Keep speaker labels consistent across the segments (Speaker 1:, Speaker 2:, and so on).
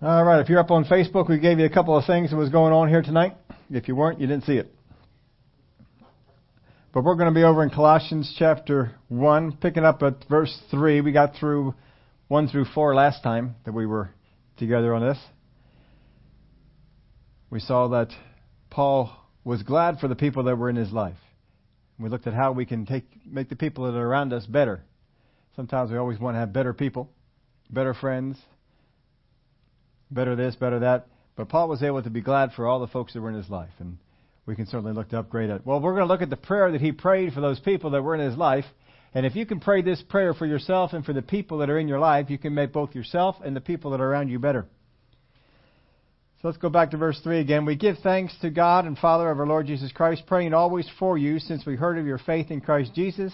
Speaker 1: All right, if you're up on Facebook, we gave you a couple of things that was going on here tonight. If you weren't, you didn't see it. But we're going to be over in Colossians chapter 1, picking up at verse 3. We got through 1 through 4 last time that we were together on this. We saw that Paul was glad for the people that were in his life. We looked at how we can take, make the people that are around us better. Sometimes we always want to have better people, better friends, better this, better that. But Paul was able to be glad for all the folks that were in his life, and we can certainly look to upgrade it. Well, we're going to look at the prayer that he prayed for those people that were in his life. And if you can pray this prayer for yourself and for the people that are in your life, you can make both yourself and the people that are around you better. So let's go back to verse 3 again. We give thanks to God and Father of our Lord Jesus Christ, praying always for you, since we heard of your faith in Christ Jesus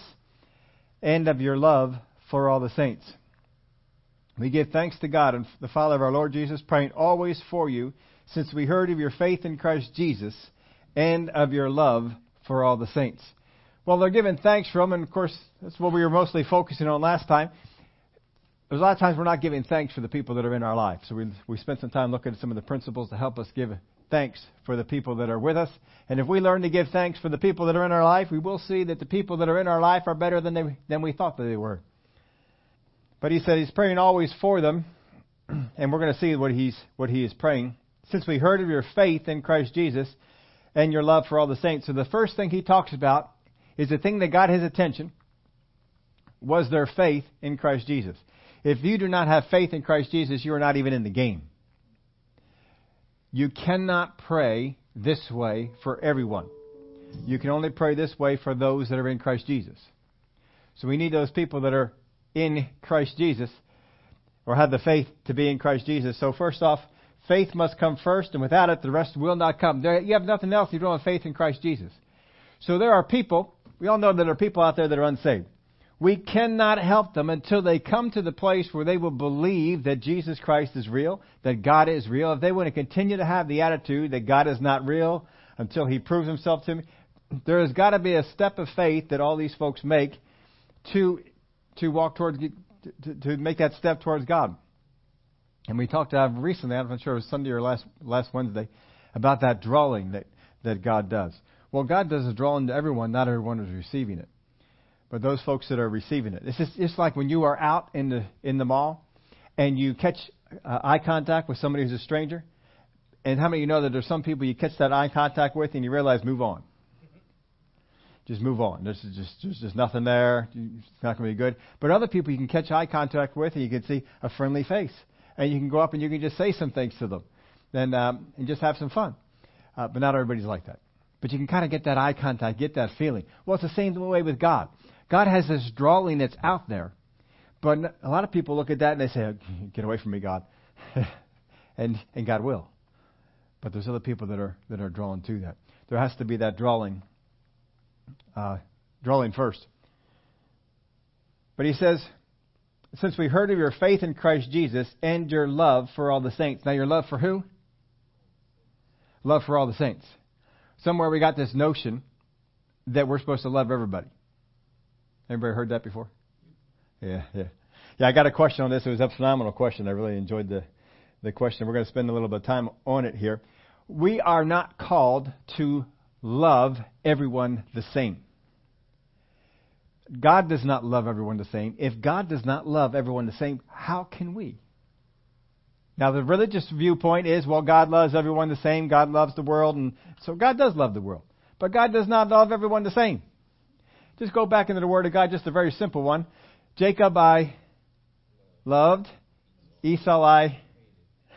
Speaker 1: and of your love for all the saints. We give thanks to God and the Father of our Lord Jesus, praying always for you, since we heard of your faith in Christ Jesus and of your love for all the saints. Well, they're giving thanks for them, and of course, that's what we were mostly focusing on last time. There's a lot of times we're not giving thanks for the people that are in our life. So we, we spent some time looking at some of the principles to help us give thanks for the people that are with us. And if we learn to give thanks for the people that are in our life, we will see that the people that are in our life are better than, they, than we thought that they were. But he said he's praying always for them, and we're going to see what he's what he is praying. Since we heard of your faith in Christ Jesus and your love for all the saints. So the first thing he talks about is the thing that got his attention was their faith in Christ Jesus. If you do not have faith in Christ Jesus, you are not even in the game. You cannot pray this way for everyone. You can only pray this way for those that are in Christ Jesus. So we need those people that are in Christ Jesus, or have the faith to be in Christ Jesus. So first off, faith must come first, and without it, the rest will not come. There, you have nothing else if you don't have faith in Christ Jesus. So there are people, we all know that there are people out there that are unsaved. We cannot help them until they come to the place where they will believe that Jesus Christ is real, that God is real. If they want to continue to have the attitude that God is not real until He proves Himself to me, there has got to be a step of faith that all these folks make to to walk towards, to, to make that step towards God. And we talked uh, recently, I'm not sure it was Sunday or last, last Wednesday, about that drawing that, that God does. Well, God does a drawing to everyone, not everyone is receiving it. But those folks that are receiving it. It's just it's like when you are out in the, in the mall and you catch uh, eye contact with somebody who's a stranger. And how many of you know that there's some people you catch that eye contact with and you realize move on? Just move on. There's just there's just nothing there. It's not going to be good. But other people you can catch eye contact with, and you can see a friendly face, and you can go up and you can just say some things to them, and um, and just have some fun. Uh, but not everybody's like that. But you can kind of get that eye contact, get that feeling. Well, it's the same way with God. God has this drawing that's out there, but a lot of people look at that and they say, "Get away from me, God," and and God will. But there's other people that are that are drawn to that. There has to be that drawing uh, drawing first. But he says, since we heard of your faith in Christ Jesus and your love for all the saints. Now, your love for who? Love for all the saints. Somewhere we got this notion that we're supposed to love everybody. Anybody heard that before? Yeah, yeah. Yeah, I got a question on this. It was a phenomenal question. I really enjoyed the, the question. We're going to spend a little bit of time on it here. We are not called to love everyone the same. God does not love everyone the same. If God does not love everyone the same, how can we? Now, the religious viewpoint is, well, God loves everyone the same. God loves the world, and so God does love the world. But God does not love everyone the same. Just go back into the Word of God, just a very simple one. Jacob I loved, Esau I.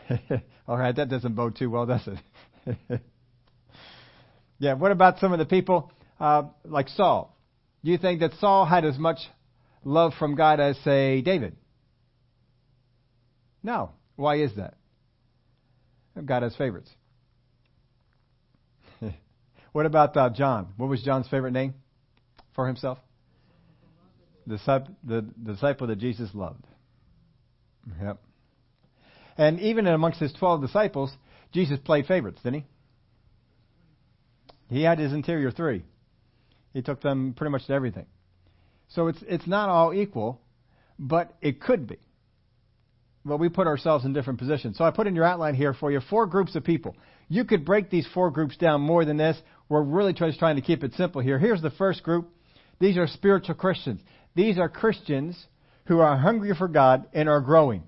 Speaker 1: All right, that doesn't bode too well, does it? Yeah, what about some of the people uh, like Saul? Do you think that Saul had as much love from God as, say, David? No. Why is that? God has favorites. what about uh, John? What was John's favorite name for himself? The, the, the disciple that Jesus loved. Yep. And even amongst his 12 disciples, Jesus played favorites, didn't he? He had his interior three. He took them pretty much to everything. So it's it's not all equal, but it could be. But we put ourselves in different positions. So I put in your outline here for you four groups of people. You could break these four groups down more than this. We're really just trying to keep it simple here. Here's the first group. These are spiritual Christians. These are Christians who are hungry for God and are growing.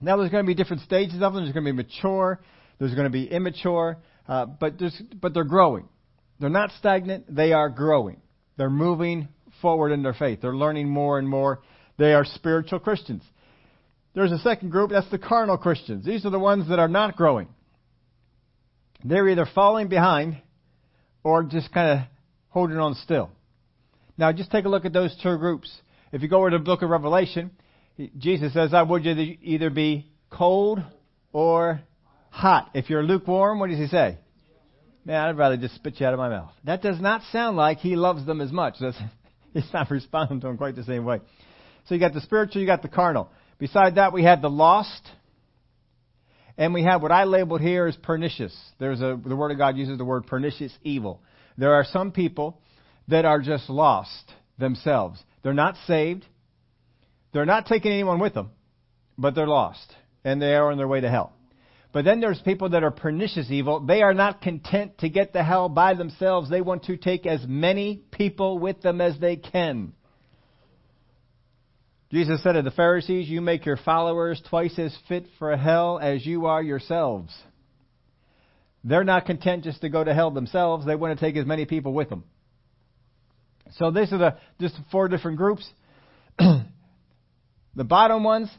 Speaker 1: Now, there's going to be different stages of them. There's going to be mature. There's going to be immature. Uh, but, but they're growing. They're not stagnant. They are growing. They're moving forward in their faith. They're learning more and more. They are spiritual Christians. There's a second group. That's the carnal Christians. These are the ones that are not growing. They're either falling behind or just kind of holding on still. Now, just take a look at those two groups. If you go over to the book of Revelation, Jesus says, I would you either be cold or hot. If you're lukewarm, what does he say? Man, I'd rather just spit you out of my mouth. That does not sound like he loves them as much. That's, he's not responding to them quite the same way. So you got the spiritual, you got the carnal. Beside that, we had the lost, and we have what I labeled here as pernicious. There's a, the Word of God uses the word pernicious evil. There are some people that are just lost themselves. They're not saved. They're not taking anyone with them, but they're lost, and they are on their way to hell. But then there's people that are pernicious evil. They are not content to get to hell by themselves. They want to take as many people with them as they can. Jesus said to the Pharisees, You make your followers twice as fit for hell as you are yourselves. They're not content just to go to hell themselves. They want to take as many people with them. So these are the just four different groups. the bottom ones,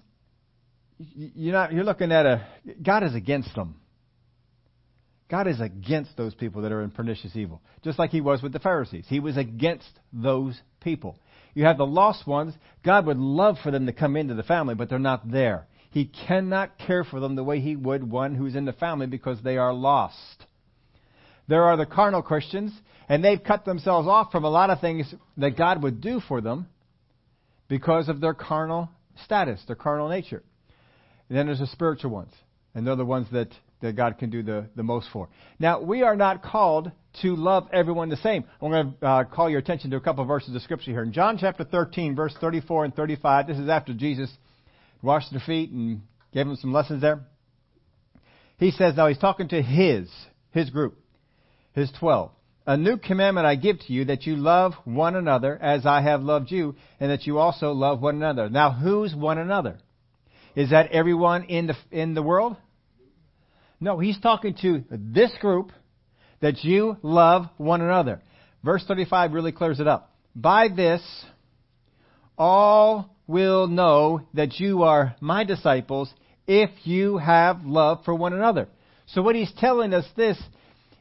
Speaker 1: you're not you're looking at a God is against them. God is against those people that are in pernicious evil, just like he was with the Pharisees. He was against those people. You have the lost ones. God would love for them to come into the family, but they're not there. He cannot care for them the way he would one who's in the family because they are lost. There are the carnal Christians, and they've cut themselves off from a lot of things that God would do for them because of their carnal status, their carnal nature. And then there's the spiritual ones, and they're the ones that, that God can do the, the most for. Now, we are not called to love everyone the same. I'm going to uh, call your attention to a couple of verses of Scripture here. In John chapter 13, verse 34 and 35, this is after Jesus washed their feet and gave them some lessons there. He says, now he's talking to his, his group, his 12. A new commandment I give to you that you love one another as I have loved you and that you also love one another. Now who's one another? Is that everyone in the, in the world? No, he's talking to this group that you love one another. Verse 35 really clears it up. By this, all will know that you are my disciples if you have love for one another. So what he's telling us this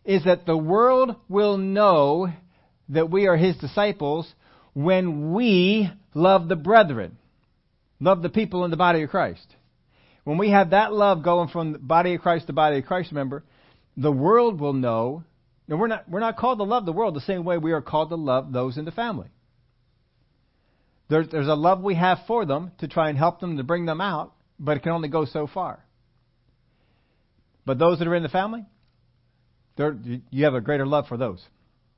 Speaker 1: is that the world will know that we are his disciples when we love the brethren, love the people in the body of Christ. When we have that love going from the body of Christ to body of Christ member, the world will know now, we're not, we're not called to love the world the same way we are called to love those in the family. There's a love we have for them to try and help them to bring them out, but it can only go so far. But those that are in the family, you have a greater love for those.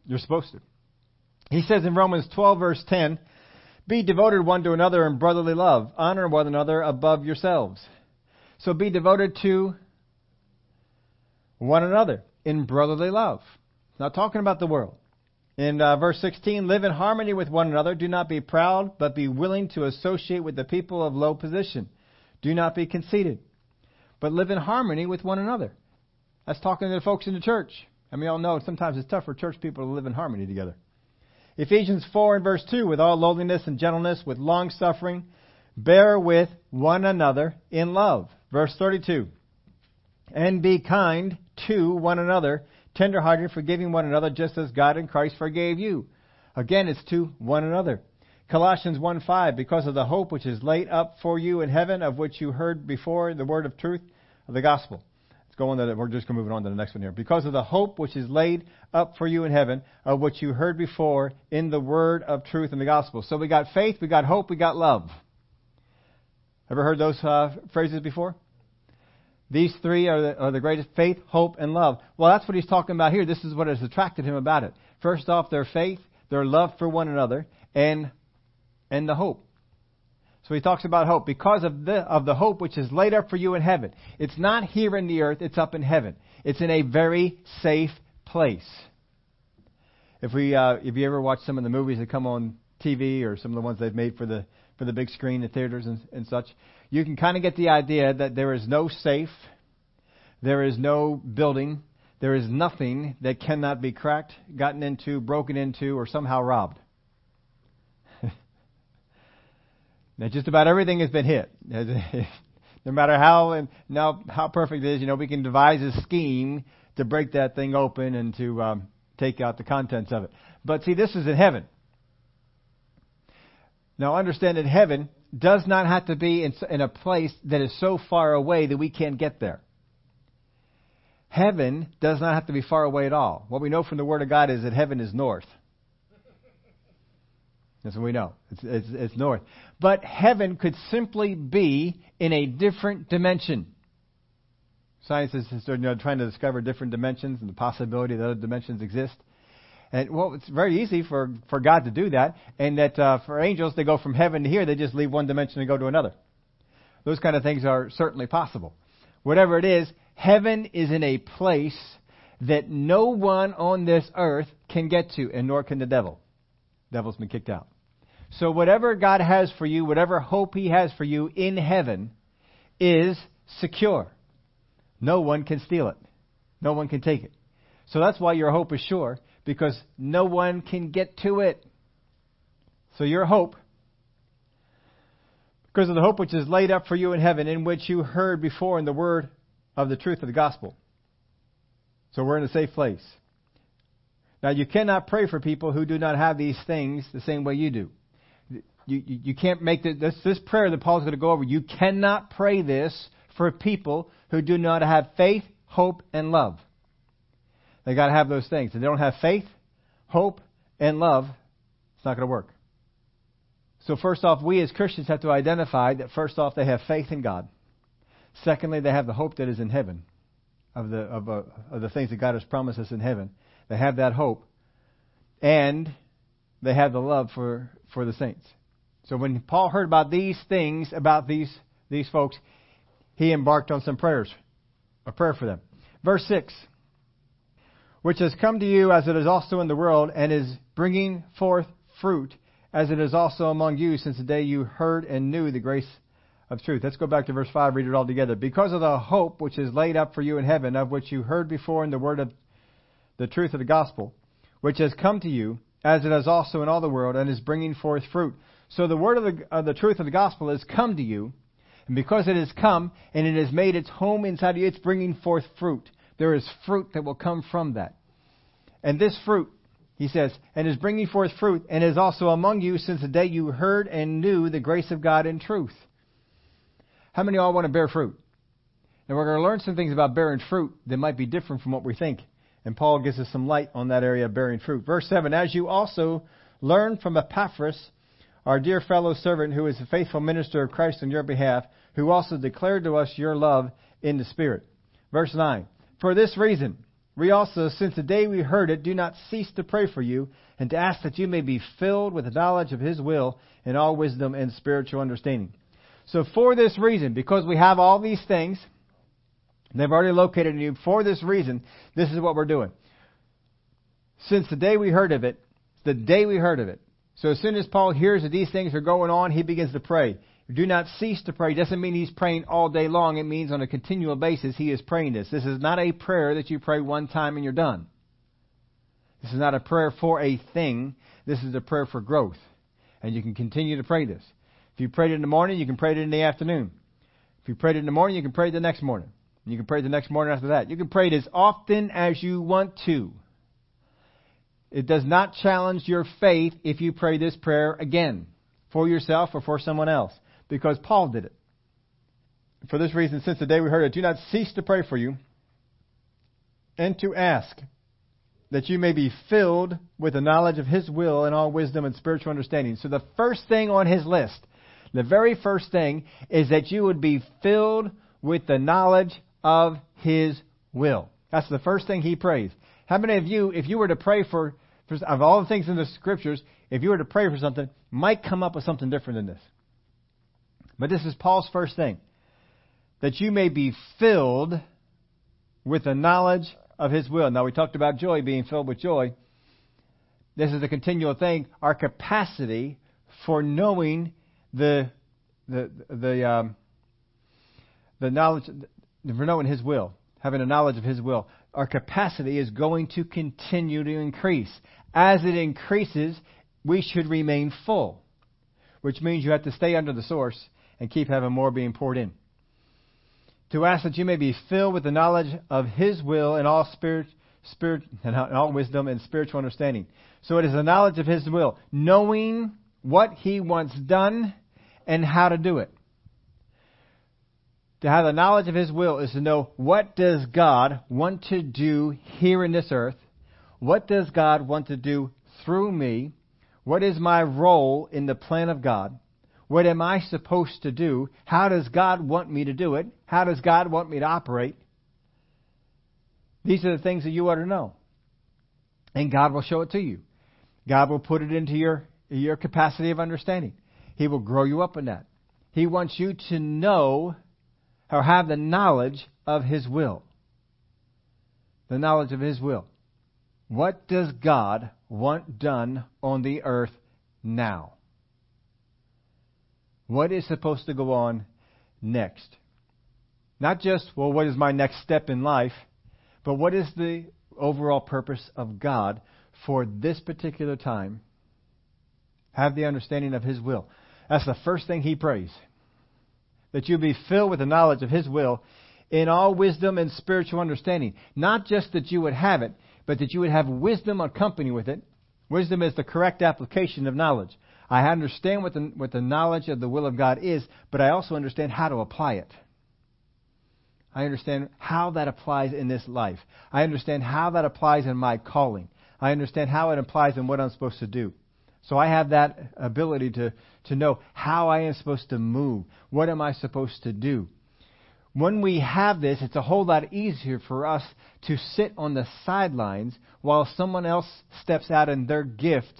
Speaker 1: You're supposed to. He says in Romans 12, verse 10, Be devoted one to another in brotherly love. Honor one another above yourselves. So be devoted to one another in brotherly love. Not talking about the world. In uh, verse 16, live in harmony with one another. Do not be proud, but be willing to associate with the people of low position. Do not be conceited, but live in harmony with one another. That's talking to the folks in the church. And we all know sometimes it's tough for church people to live in harmony together. Ephesians 4 and verse 2, with all lowliness and gentleness, with long suffering, bear with one another in love. Verse 32, and be kind to one another, tenderhearted, forgiving one another, just as God in Christ forgave you. Again, it's to one another. Colossians 1:5, because of the hope which is laid up for you in heaven, of which you heard before the word of truth of the gospel. Let's go on to we're just moving on to the next one here. Because of the hope which is laid up for you in heaven, of which you heard before in the word of truth and the gospel. So we got faith, we got hope, we got love. Ever heard those uh, phrases before? These three are the, are the greatest faith, hope, and love. Well, that's what he's talking about here. This is what has attracted him about it. First off, their faith, their love for one another, and, and the hope. So he talks about hope because of the of the hope which is laid up for you in heaven. It's not here in the earth, it's up in heaven. It's in a very safe place. If we uh, if you ever watch some of the movies that come on TV or some of the ones they've made for the for the big screen at theaters and, and such, you can kind of get the idea that there is no safe, there is no building, there is nothing that cannot be cracked, gotten into, broken into, or somehow robbed. Now, just about everything has been hit. no matter how and now how perfect it is, you know, we can devise a scheme to break that thing open and to um, take out the contents of it. But see, this is in heaven. Now, understand that heaven does not have to be in, in a place that is so far away that we can't get there. Heaven does not have to be far away at all. What we know from the Word of God is that heaven is north. That's what we know. It's, it's, it's north. But heaven could simply be in a different dimension. Science is you know, trying to discover different dimensions and the possibility that other dimensions exist. And well, it's very easy for, for God to do that. And that uh, for angels, they go from heaven to here, they just leave one dimension and go to another. Those kind of things are certainly possible. Whatever it is, heaven is in a place that no one on this earth can get to, and nor can the devil. Devil's been kicked out. So whatever God has for you, whatever hope He has for you in heaven, is secure. No one can steal it. No one can take it. So that's why your hope is sure, because no one can get to it. So your hope, because of the hope which is laid up for you in heaven, in which you heard before in the word of the truth of the gospel. So we're in a safe place. Now you cannot pray for people who do not have these things the same way you do. You, you, you can't make this, this prayer that Paul's going to go over. You cannot pray this for people who do not have faith, hope, and love. They got to have those things. If they don't have faith, hope, and love, it's not going to work. So first off, we as Christians have to identify that first off they have faith in God. Secondly, they have the hope that is in heaven, of the of, uh, of the things that God has promised us in heaven. They have that hope, and they have the love for for the saints. So when Paul heard about these things about these these folks, he embarked on some prayers, a prayer for them. Verse six, which has come to you as it is also in the world, and is bringing forth fruit, as it is also among you since the day you heard and knew the grace of truth. Let's go back to verse 5, read it all together. Because of the hope which is laid up for you in heaven, of which you heard before in the word of the truth of the gospel, which has come to you, as it has also in all the world, and is bringing forth fruit. So the word of the, of the truth of the gospel has come to you, and because it has come and it has made its home inside you, it's bringing forth fruit. There is fruit that will come from that. And this fruit, he says, and is bringing forth fruit, and is also among you since the day you heard and knew the grace of God in truth. How many of y'all want to bear fruit? And we're going to learn some things about bearing fruit that might be different from what we think. And Paul gives us some light on that area of bearing fruit. Verse 7 As you also learned from Epaphras, our dear fellow servant, who is a faithful minister of Christ on your behalf, who also declared to us your love in the Spirit. Verse 9 For this reason, we also, since the day we heard it, do not cease to pray for you and to ask that you may be filled with the knowledge of His will in all wisdom and spiritual understanding so for this reason, because we have all these things, they've already located you, for this reason, this is what we're doing. Since the day we heard of it, the day we heard of it. So as soon as Paul hears that these things are going on, he begins to pray. Do not cease to pray. Doesn't mean he's praying all day long. It means on a continual basis he is praying this. This is not a prayer that you pray one time and you're done. This is not a prayer for a thing. This is a prayer for growth. And you can continue to pray this. If you prayed it in the morning, you can pray it in the afternoon. If you prayed it in the morning, you can pray it the next morning. You can pray it the next morning after that. You can pray it as often as you want to. It does not challenge your faith if you pray this prayer again for yourself or for someone else because Paul did it. For this reason, since the day we heard it, do not cease to pray for you and to ask that you may be filled with the knowledge of His will and all wisdom and spiritual understanding. So the first thing on his list the very first thing is that you would be filled with the knowledge of His will. That's the first thing he prays. How many of you, if you were to pray for, of all the things in the scriptures, if you were to pray for something, might come up with something different than this? But this is Paul's first thing. That you may be filled with the knowledge of his will. Now we talked about joy, being filled with joy. This is a continual thing. Our capacity for knowing the the the um, the knowledge for knowing His will, having a knowledge of His will. Our capacity is going to continue to increase. As it increases, we should remain full, which means you have to stay under the source and keep having more being poured in. To ask that you may be filled with the knowledge of His will and all spirit, spirit and all wisdom and spiritual understanding. So it is the knowledge of His will, knowing what He wants done and how to do it. To have the knowledge of His will is to know what does God want to do here in this earth? What does God want to do through me? What is my role in the plan of God? What am I supposed to do? How does God want me to do it? How does God want me to operate? These are the things that you ought to know. And God will show it to you. God will put it into your, your capacity of understanding. He will grow you up in that. He wants you to know or have the knowledge of His will. The knowledge of His will. What does God want done on the earth now? What is supposed to go on next? Not just, well, what is my next step in life, but what is the overall purpose of God for this particular time? Have the understanding of His will. That's the first thing he prays. That you be filled with the knowledge of his will in all wisdom and spiritual understanding. Not just that you would have it, but that you would have wisdom accompany with it. Wisdom is the correct application of knowledge. I understand what the, what the knowledge of the will of God is, but I also understand how to apply it. I understand how that applies in this life. I understand how that applies in my calling. I understand how it applies in what I'm supposed to do. So I have that ability to, to know how I am supposed to move. What am I supposed to do? When we have this, it's a whole lot easier for us to sit on the sidelines while someone else steps out in their gift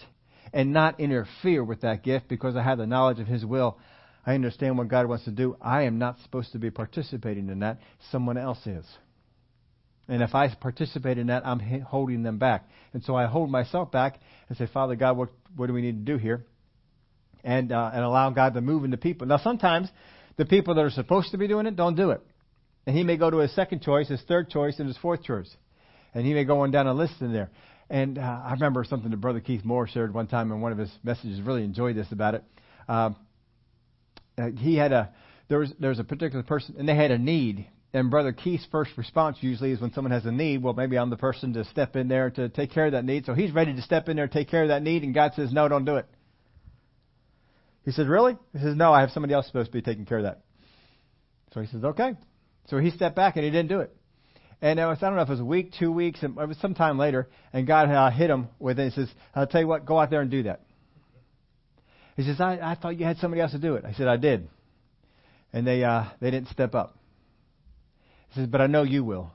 Speaker 1: and not interfere with that gift because I have the knowledge of His will. I understand what God wants to do. I am not supposed to be participating in that. Someone else is. And if I participate in that, I'm holding them back. And so I hold myself back and say, Father God, what, what do we need to do here? And, uh, and allow God to move into people. Now, sometimes the people that are supposed to be doing it don't do it. And he may go to his second choice, his third choice, and his fourth choice. And he may go on down a list in there. And uh, I remember something that Brother Keith Moore shared one time in one of his messages. Really enjoyed this about it. Um, uh, he had a there was there was a particular person, and they had a need, and Brother Keith's first response usually is when someone has a need, well, maybe I'm the person to step in there to take care of that need. So he's ready to step in there take care of that need, and God says, no, don't do it. He says, really? He says, no, I have somebody else supposed to be taking care of that. So he says, okay. So he stepped back and he didn't do it. And it was, I don't know if it was a week, two weeks, and it was some time later, and God uh, hit him with it. He says, I'll tell you what, go out there and do that. He says, I, I thought you had somebody else to do it. I said, I did. And they, uh, they didn't step up. He says, but I know you will.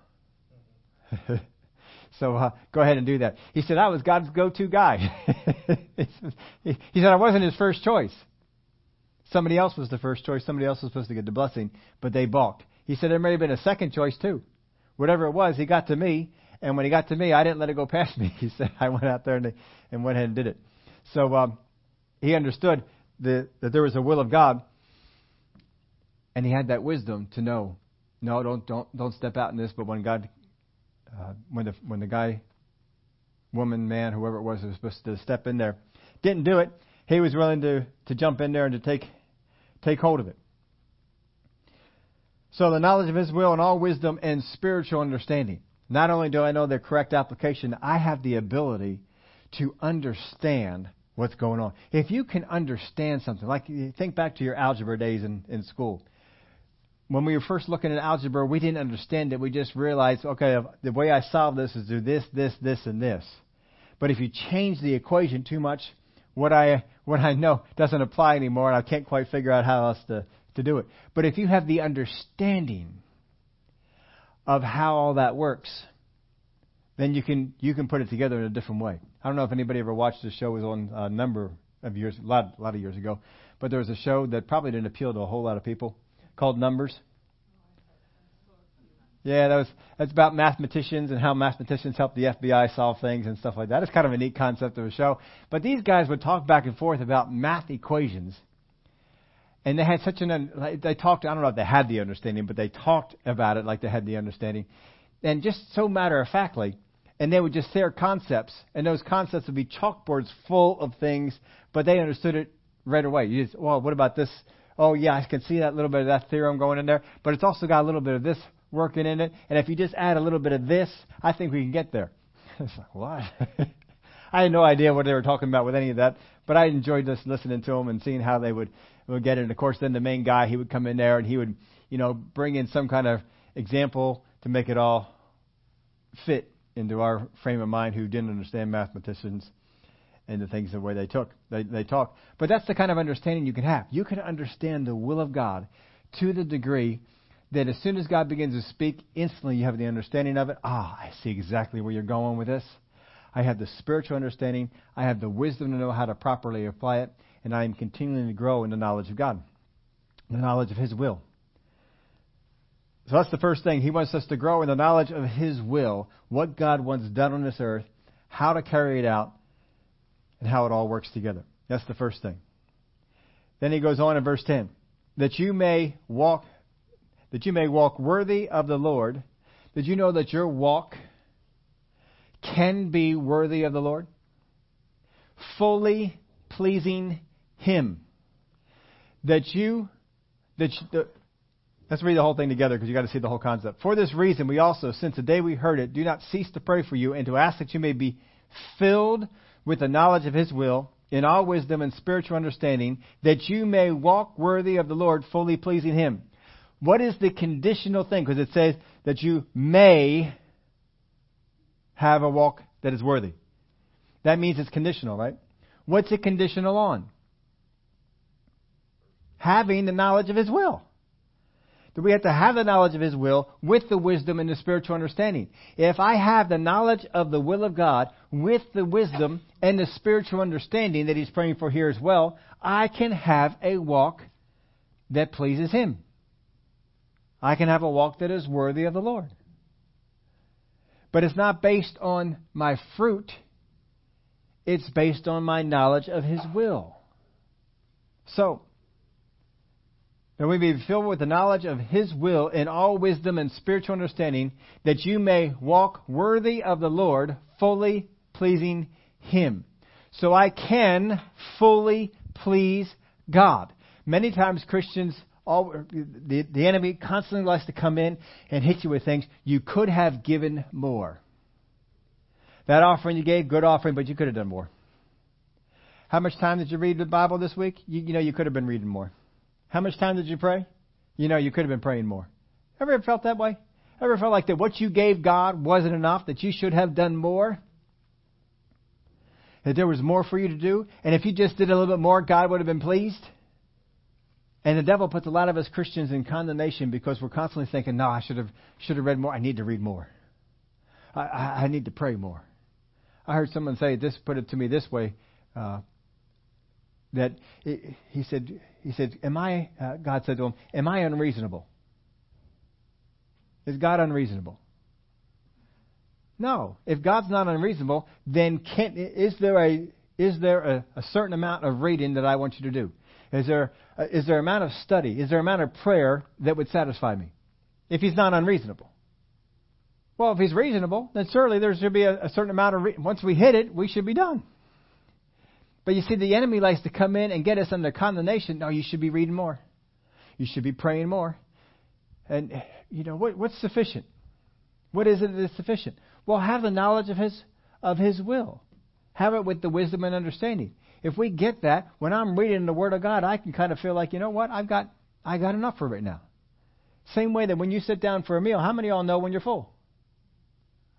Speaker 1: so uh, go ahead and do that. He said, I was God's go-to guy. he said, I wasn't his first choice. Somebody else was the first choice. Somebody else was supposed to get the blessing, but they balked. He said there may have been a second choice too. Whatever it was, he got to me, and when he got to me, I didn't let it go past me. He said I went out there and, and went ahead and did it. So um, he understood the, that there was a will of God, and he had that wisdom to know no, don't don't don't step out in this. But when God, uh, when the when the guy, woman, man, whoever it was, was supposed to step in there, didn't do it. He was willing to to jump in there and to take take hold of it. So the knowledge of His will and all wisdom and spiritual understanding. Not only do I know the correct application, I have the ability to understand what's going on. If you can understand something, like think back to your algebra days in, in school when we were first looking at algebra, we didn't understand it. We just realized, okay, the way I solve this is do this, this, this, and this. But if you change the equation too much, what I what I know doesn't apply anymore, and I can't quite figure out how else to, to do it. But if you have the understanding of how all that works, then you can you can put it together in a different way. I don't know if anybody ever watched the show. It was on a number of years, a lot, a lot of years ago. but there was a show that probably didn't appeal to a whole lot of people called Numbers. Yeah, that was that's about mathematicians and how mathematicians help the FBI solve things and stuff like that. It's kind of a neat concept of a show. But these guys would talk back and forth about math equations. And they had such an they talked I don't know if they had the understanding, but they talked about it like they had the understanding. And just so matter of factly, and they would just share concepts, and those concepts would be chalkboards full of things, but they understood it right away. You just, well, what about this? Oh, yeah, I can see that little bit of that theorem going in there, but it's also got a little bit of this working in it. And if you just add a little bit of this, I think we can get there. it's like, what? I had no idea what they were talking about with any of that, but I enjoyed just listening to them and seeing how they would, would get it. And of course, then the main guy, he would come in there and he would, you know, bring in some kind of example to make it all fit into our frame of mind who didn't understand mathematicians and the things the way they took they, they talk. But that's the kind of understanding you can have. You can understand the will of God to the degree that as soon as God begins to speak, instantly you have the understanding of it. Ah, I see exactly where you're going with this. I have the spiritual understanding. I have the wisdom to know how to properly apply it. And I am continuing to grow in the knowledge of God, the knowledge of His will. So that's the first thing. He wants us to grow in the knowledge of His will, what God wants done on this earth, how to carry it out, and how it all works together. That's the first thing. Then he goes on in verse 10 that you may walk that you may walk worthy of the Lord. Did you know that your walk can be worthy of the Lord? Fully pleasing Him. That you, that you, let's read the whole thing together because you got to see the whole concept. For this reason, we also, since the day we heard it, do not cease to pray for you and to ask that you may be filled with the knowledge of His will in all wisdom and spiritual understanding, that you may walk worthy of the Lord, fully pleasing Him. What is the conditional thing? Because it says that you may have a walk that is worthy. That means it's conditional, right? What's it conditional on? Having the knowledge of His will. That we have to have the knowledge of His will with the wisdom and the spiritual understanding. If I have the knowledge of the will of God with the wisdom and the spiritual understanding that He's praying for here as well, I can have a walk that pleases Him. I can have a walk that is worthy of the Lord. But it's not based on my fruit, it's based on my knowledge of His will. So, that we be filled with the knowledge of His will in all wisdom and spiritual understanding, that you may walk worthy of the Lord, fully pleasing Him. So I can fully please God. Many times Christians all, the, the enemy constantly likes to come in and hit you with things. You could have given more. That offering you gave, good offering, but you could have done more. How much time did you read the Bible this week? You, you know, you could have been reading more. How much time did you pray? You know, you could have been praying more. Ever felt that way? Ever felt like that what you gave God wasn't enough, that you should have done more? That there was more for you to do? And if you just did a little bit more, God would have been pleased? And the devil puts a lot of us Christians in condemnation because we're constantly thinking, no, I should have, should have read more. I need to read more. I, I, I need to pray more. I heard someone say this, put it to me this way, uh, that it, he said, he said, am I, uh, God said to him, am I unreasonable? Is God unreasonable? No. If God's not unreasonable, then can, is there a, is there a, a certain amount of reading that I want you to do? Is there, uh, is there amount of study? Is there amount of prayer that would satisfy me? If he's not unreasonable. Well, if he's reasonable, then certainly there should be a, a certain amount of. Re- Once we hit it, we should be done. But you see, the enemy likes to come in and get us under condemnation. No, you should be reading more. You should be praying more. And, you know, what, what's sufficient? What is it that is sufficient? Well, have the knowledge of his, of his will. Have it with the wisdom and understanding if we get that, when I'm reading the Word of God, I can kind of feel like, you know what, I've got, I got enough for right now. Same way that when you sit down for a meal, how many of y'all know when you're full?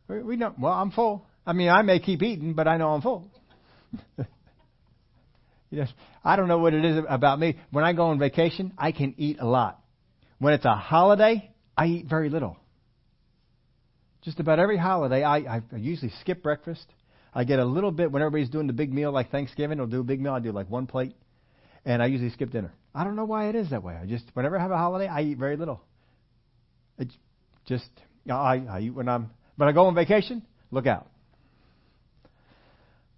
Speaker 1: We, we know. Well, I'm full. I mean, I may keep eating, but I know I'm full. yes, I don't know what it is about me. When I go on vacation, I can eat a lot. When it's a holiday, I eat very little. Just about every holiday, I, I usually skip breakfast. I get a little bit when everybody's doing the big meal like Thanksgiving. I'll do a big meal. I do like one plate, and I usually skip dinner. I don't know why it is that way. I just whenever I have a holiday, I eat very little. It's just I I eat when I'm when I go on vacation. Look out,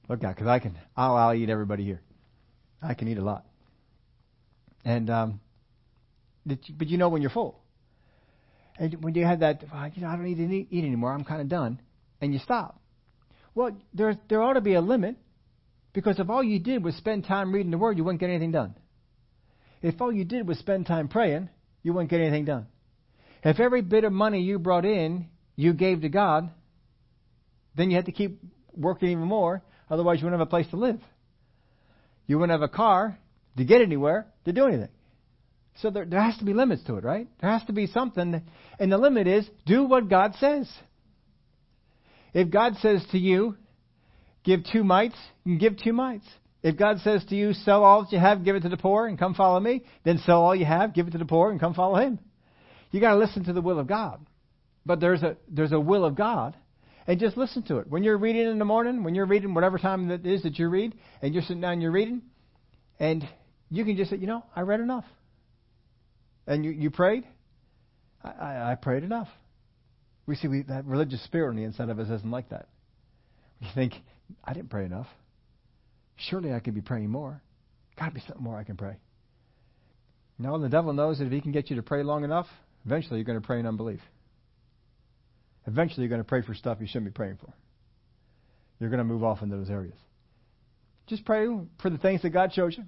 Speaker 1: look out, because I can I'll, I'll eat everybody here. I can eat a lot, and um, but you know when you're full, and when you have that, you know, I don't need to eat anymore. I'm kind of done, and you stop. Well, there there ought to be a limit, because if all you did was spend time reading the Word, you wouldn't get anything done. If all you did was spend time praying, you wouldn't get anything done. If every bit of money you brought in you gave to God, then you had to keep working even more, otherwise you wouldn't have a place to live. You wouldn't have a car to get anywhere to do anything. So there, there has to be limits to it, right? There has to be something, and the limit is do what God says. If God says to you, give two mites, you can give two mites. If God says to you, sell all that you have, give it to the poor, and come follow me, then sell all you have, give it to the poor, and come follow him. You got to listen to the will of God. But there's a there's a will of God, and just listen to it. When you're reading in the morning, when you're reading whatever time that is that you read, and you're sitting down and you're reading, and you can just say, you know, I read enough. And you you prayed. I, I, I prayed enough. We see we, that religious spirit on the inside of us isn't like that. We think I didn't pray enough. Surely I could be praying more. Got to be something more I can pray. No, the devil knows that if he can get you to pray long enough, eventually you're going to pray in unbelief. Eventually you're going to pray for stuff you shouldn't be praying for. You're going to move off into those areas. Just pray for the things that God shows you.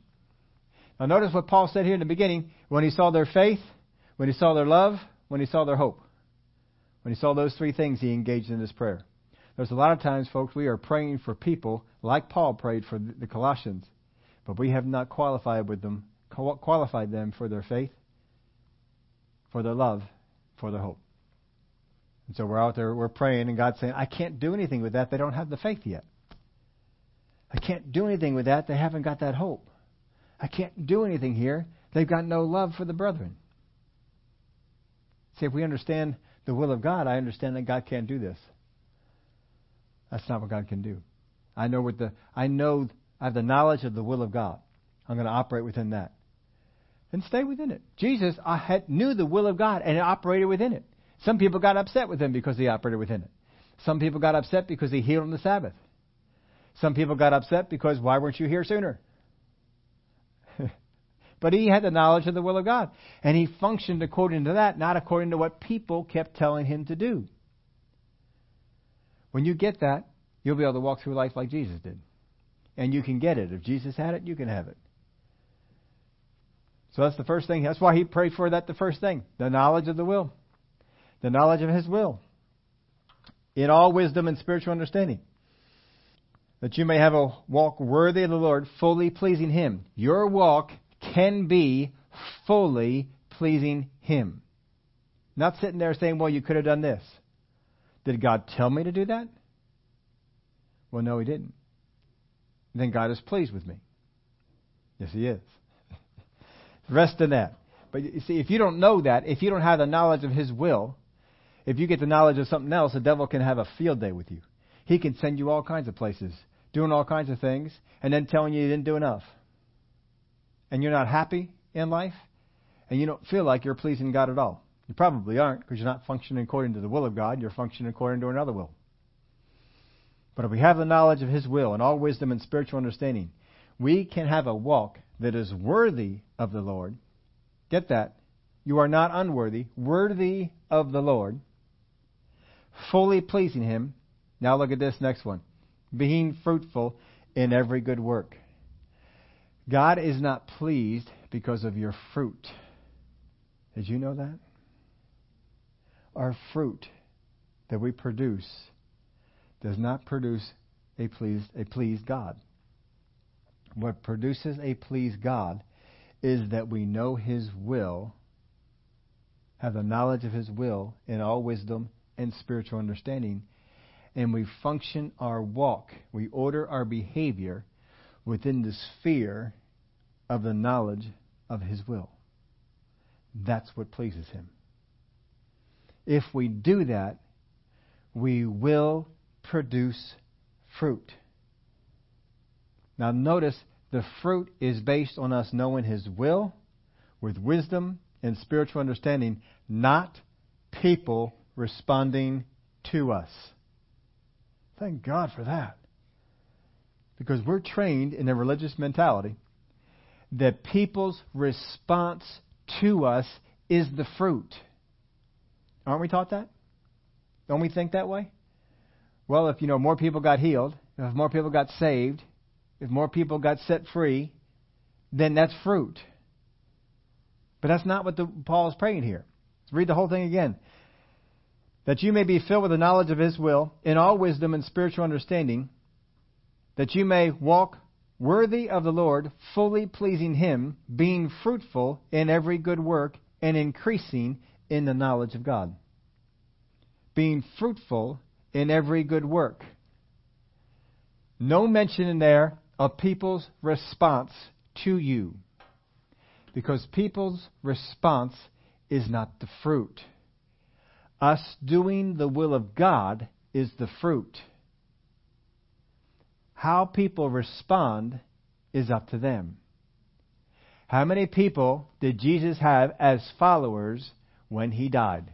Speaker 1: Now notice what Paul said here in the beginning when he saw their faith, when he saw their love, when he saw their hope. When he saw those three things, he engaged in this prayer. There's a lot of times, folks, we are praying for people like Paul prayed for the Colossians, but we have not qualified with them, qualified them for their faith, for their love, for their hope. And so we're out there, we're praying, and God's saying, I can't do anything with that. They don't have the faith yet. I can't do anything with that. They haven't got that hope. I can't do anything here. They've got no love for the brethren. See, if we understand the will of God, I understand that God can't do this. That's not what God can do. I know what the I know I have the knowledge of the will of God. I'm going to operate within that. And stay within it. Jesus I had, knew the will of God and operated within it. Some people got upset with him because he operated within it. Some people got upset because he healed on the Sabbath. Some people got upset because why weren't you here sooner? But he had the knowledge of the will of God. And he functioned according to that, not according to what people kept telling him to do. When you get that, you'll be able to walk through life like Jesus did. And you can get it. If Jesus had it, you can have it. So that's the first thing. That's why he prayed for that the first thing. The knowledge of the will. The knowledge of his will. In all wisdom and spiritual understanding. That you may have a walk worthy of the Lord, fully pleasing him. Your walk can be fully pleasing him. Not sitting there saying, well, you could have done this. Did God tell me to do that? Well, no, He didn't. Then God is pleased with me. Yes, He is. Rest in that. But you see, if you don't know that, if you don't have the knowledge of His will, if you get the knowledge of something else, the devil can have a field day with you. He can send you all kinds of places, doing all kinds of things, and then telling you you didn't do enough. And you're not happy in life, and you don't feel like you're pleasing God at all. You probably aren't because you're not functioning according to the will of God. You're functioning according to another will. But if we have the knowledge of His will and all wisdom and spiritual understanding, we can have a walk that is worthy of the Lord. Get that. You are not unworthy, worthy of the Lord, fully pleasing Him. Now look at this next one. Being fruitful in every good work. God is not pleased because of your fruit. Did you know that? our fruit that we produce does not produce a pleased, a pleased God. What produces a pleased God is that we know His will, have the knowledge of His will in all wisdom and spiritual understanding, and we function our walk, we order our behavior within the sphere of the knowledge of His will. That's what pleases Him. If we do that, we will produce fruit. Now, notice The fruit is based on us knowing His will with wisdom and spiritual understanding, not people responding to us. Thank God for that. Because we're trained in a religious mentality that people's response to us is the fruit. Aren't we taught that? Don't we think that way? Well, if you know more people got healed, if more people got saved, if more people got set free, then that's fruit. But that's not what the, Paul is praying here. Let's read the whole thing again. That you may be filled with the knowledge of his will, in all wisdom and spiritual understanding, that you may walk worthy of the Lord, fully pleasing him, being fruitful in every good work, and increasing in the knowledge of God. Being fruitful in every good work. No mention in there of people's response to you. Because people's response is not the fruit. Us doing the will of God is the fruit. How people respond is up to them. How many people did Jesus have as followers when he died?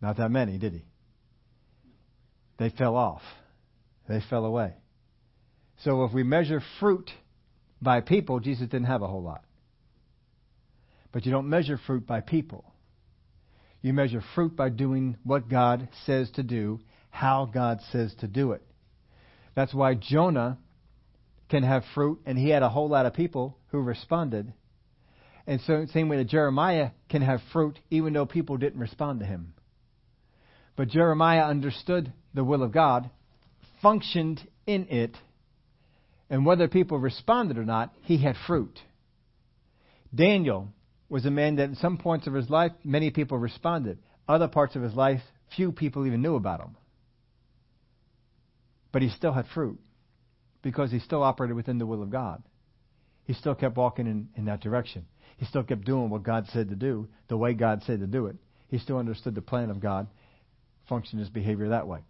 Speaker 1: Not that many, did he? They fell off. They fell away. So if we measure fruit by people, Jesus didn't have a whole lot. But you don't measure fruit by people. You measure fruit by doing what God says to do, how God says to do it. That's why Jonah can have fruit, and he had a whole lot of people who responded. And so, same way that Jeremiah can have fruit, even though people didn't respond to him. But Jeremiah understood the will of God, functioned in it, and whether people responded or not, he had fruit. Daniel was a man that in some points of his life, many people responded. Other parts of his life, few people even knew about him. But he still had fruit because he still operated within the will of God. He still kept walking in, in that direction. He still kept doing what God said to do, the way God said to do it. He still understood the plan of God, functioned his behavior that way.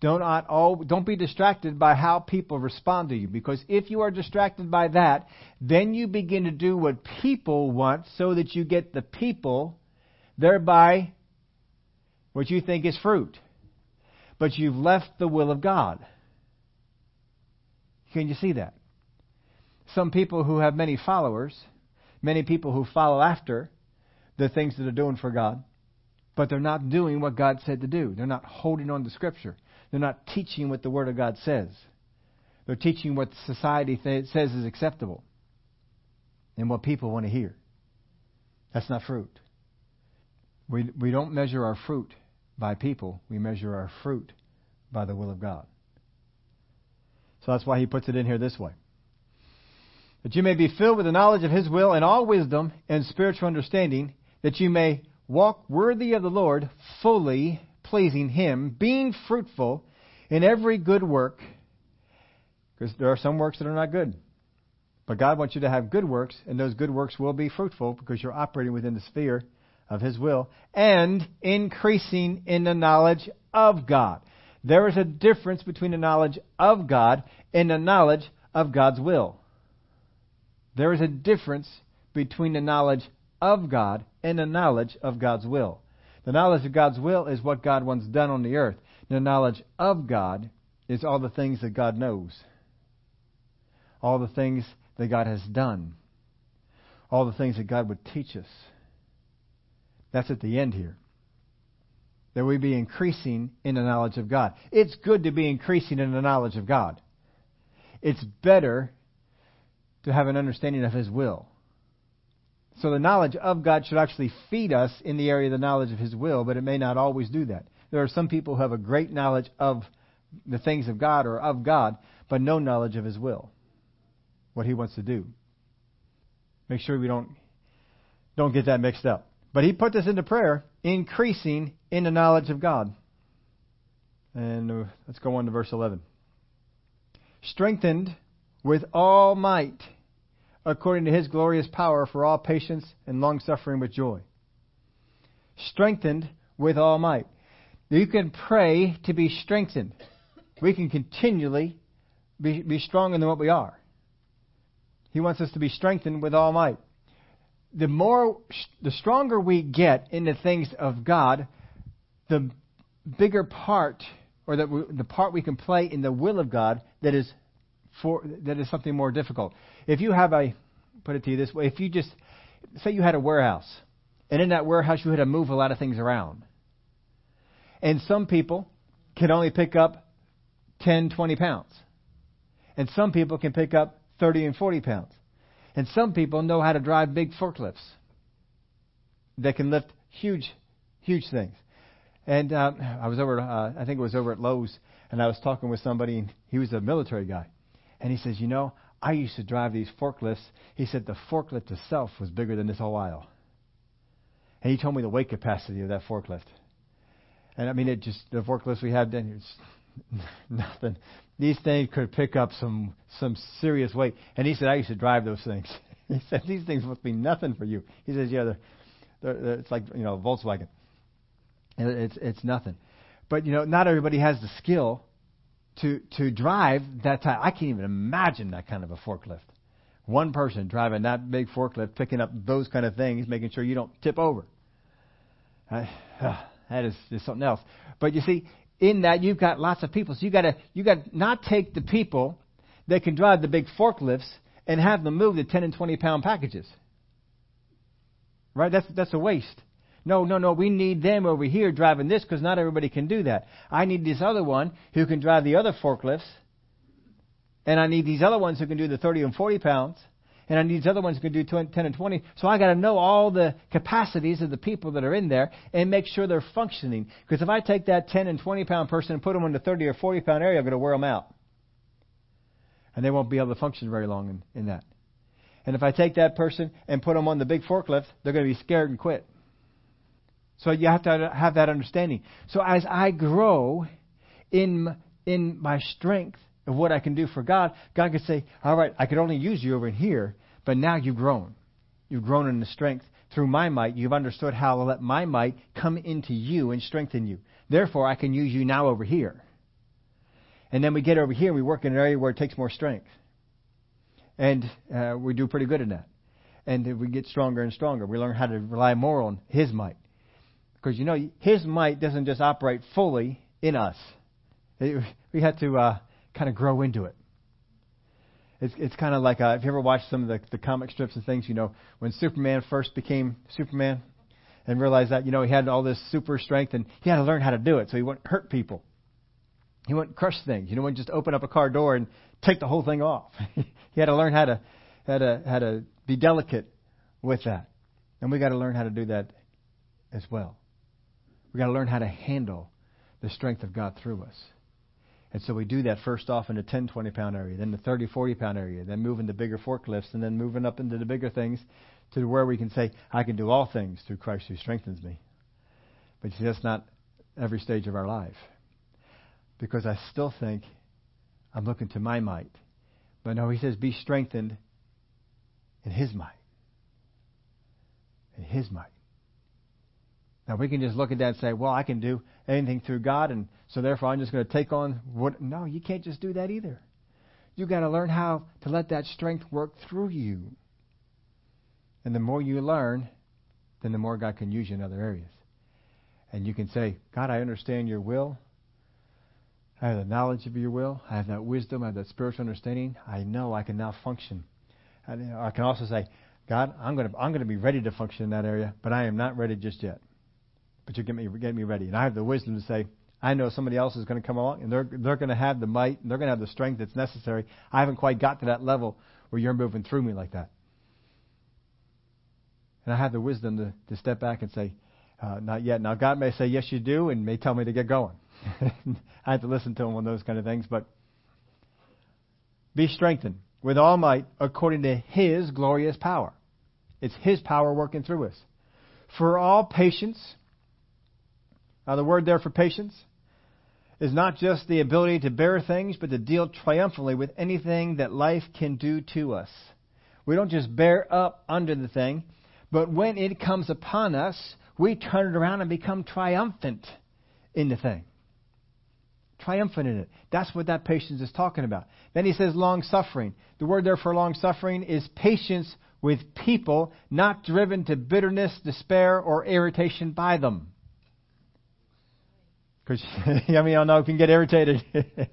Speaker 1: Don't, all, don't be distracted by how people respond to you, because if you are distracted by that, then you begin to do what people want so that you get the people, thereby what you think is fruit. But you've left the will of God. Can you see that? Some people who have many followers, many people who follow after the things that are doing for God, but they're not doing what God said to do. They're not holding on to Scripture. They're not teaching what the Word of God says. They're teaching what society th- says is acceptable and what people want to hear. That's not fruit. We, we don't measure our fruit by people, we measure our fruit by the will of God. So that's why he puts it in here this way. That you may be filled with the knowledge of his will and all wisdom and spiritual understanding, that you may walk worthy of the Lord, fully pleasing Him, being fruitful in every good work, because there are some works that are not good. But God wants you to have good works, and those good works will be fruitful because you're operating within the sphere of His will, and increasing in the knowledge of God. There is a difference between the knowledge of God and the knowledge of God's will. There is a difference between the knowledge of God and the knowledge of God's will. The knowledge of God's will is what God wants done on the earth. The knowledge of God is all the things that God knows, all the things that God has done, all the things that God would teach us. That's at the end here. That we be increasing in the knowledge of God. It's good to be increasing in the knowledge of God. It's better to have an understanding of His will. So the knowledge of God should actually feed us in the area of the knowledge of His will, but it may not always do that. There are some people who have a great knowledge of the things of God or of God, but no knowledge of His will, what He wants to do. Make sure we don't don't get that mixed up. But He put this into prayer, increasing in the knowledge of God. And uh, let's go on to verse 11. Strengthened with all might according to his glorious power for all patience and long suffering with joy. Strengthened with all might. You can pray to be strengthened. We can continually be, be stronger than what we are. He wants us to be strengthened with all might. The more, the stronger we get in the things of God, the bigger part, or the, the part we can play in the will of God that is for that is something more difficult. If you have a, put it to you this way, if you just say you had a warehouse, and in that warehouse you had to move a lot of things around, and some people can only pick up 10, 20 pounds, and some people can pick up 30 and 40 pounds. And some people know how to drive big forklifts that can lift huge, huge things. And uh, I was over, uh, I think it was over at Lowe's, and I was talking with somebody, and he was a military guy. And he says, You know, I used to drive these forklifts. He said the forklift itself was bigger than this whole aisle. And he told me the weight capacity of that forklift. And I mean, it just, the forklifts we had then, it's nothing these things could pick up some some serious weight. And he said, I used to drive those things. he said, these things must be nothing for you. He says, yeah, they're, they're, they're, it's like you know Volkswagen. It's it's nothing. But you know, not everybody has the skill to to drive that type. I can't even imagine that kind of a forklift. One person driving that big forklift, picking up those kind of things, making sure you don't tip over. I, uh, that is just something else. But you see, in that you've got lots of people. So you got to you got to not take the people that can drive the big forklifts and have them move the 10 and 20 pound packages. Right? That's that's a waste. No, no, no. We need them over here driving this because not everybody can do that. I need this other one who can drive the other forklifts, and I need these other ones who can do the 30 and 40 pounds and I need these other ones who can do 10 and 20. So I got to know all the capacities of the people that are in there and make sure they're functioning. Because if I take that 10 and 20 pound person and put them in the 30 or 40 pound area, I'm going to wear them out. And they won't be able to function very long in, in that. And if I take that person and put them on the big forklift, they're going to be scared and quit. So you have to have that understanding. So as I grow in in my strength of what I can do for God, God can say, "All right, I could only use you over here, but now you've grown. You've grown in the strength through my might. You've understood how to let my might come into you and strengthen you. Therefore, I can use you now over here. And then we get over here and we work in an area where it takes more strength. And uh, we do pretty good in that. And we get stronger and stronger. We learn how to rely more on His might. Because, you know, His might doesn't just operate fully in us. We have to uh, kind of grow into it. It's, it's kind of like uh, if you ever watched some of the, the comic strips and things, you know, when Superman first became Superman and realized that, you know, he had all this super strength and he had to learn how to do it so he wouldn't hurt people. He wouldn't crush things. You know, wouldn't just open up a car door and take the whole thing off. he had to learn how to, how to, how to be delicate with that. And we got to learn how to do that as well. We got to learn how to handle the strength of God through us. And so we do that first off in the 10, 20 pound area, then the 30, 40 pound area, then moving to bigger forklifts, and then moving up into the bigger things to where we can say, I can do all things through Christ who strengthens me. But see, that's not every stage of our life. Because I still think I'm looking to my might. But no, he says, be strengthened in his might. In his might. Now we can just look at that and say, well, I can do anything through God, and so therefore I'm just going to take on what. No, you can't just do that either. You've got to learn how to let that strength work through you. And the more you learn, then the more God can use you in other areas. And you can say, God, I understand your will. I have the knowledge of your will. I have that wisdom. I have that spiritual understanding. I know I can now function. And I can also say, God, I'm going to I'm going to be ready to function in that area, but I am not ready just yet but you get me get me ready. And I have the wisdom to say, I know somebody else is going to come along, and they're they're going to have the might, and they're going to have the strength that's necessary. I haven't quite got to that level where you're moving through me like that. And I have the wisdom to, to step back and say, uh, not yet. Now God may say yes, you do, and may tell me to get going. I have to listen to him on those kind of things, but be strengthened with all might according to His glorious power. It's His power working through us. For all patience now, the word there for patience is not just the ability to bear things, but to deal triumphantly with anything that life can do to us. We don't just bear up under the thing, but when it comes upon us, we turn it around and become triumphant in the thing. triumphant in it. That's what that patience is talking about. Then he says long suffering. The word there for long suffering is patience with people, not driven to bitterness, despair, or irritation by them. Because, I mean, I know you can get irritated.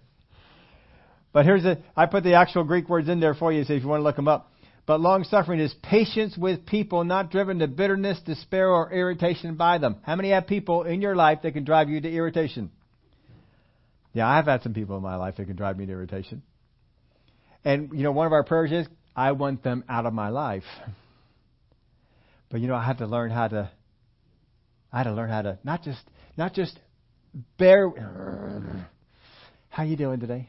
Speaker 1: but here's the, I put the actual Greek words in there for you, so if you want to look them up. But long suffering is patience with people, not driven to bitterness, despair, or irritation by them. How many have people in your life that can drive you to irritation? Yeah, I've had some people in my life that can drive me to irritation. And, you know, one of our prayers is, I want them out of my life. But, you know, I had to learn how to, I had to learn how to not just, not just bear, how you doing today?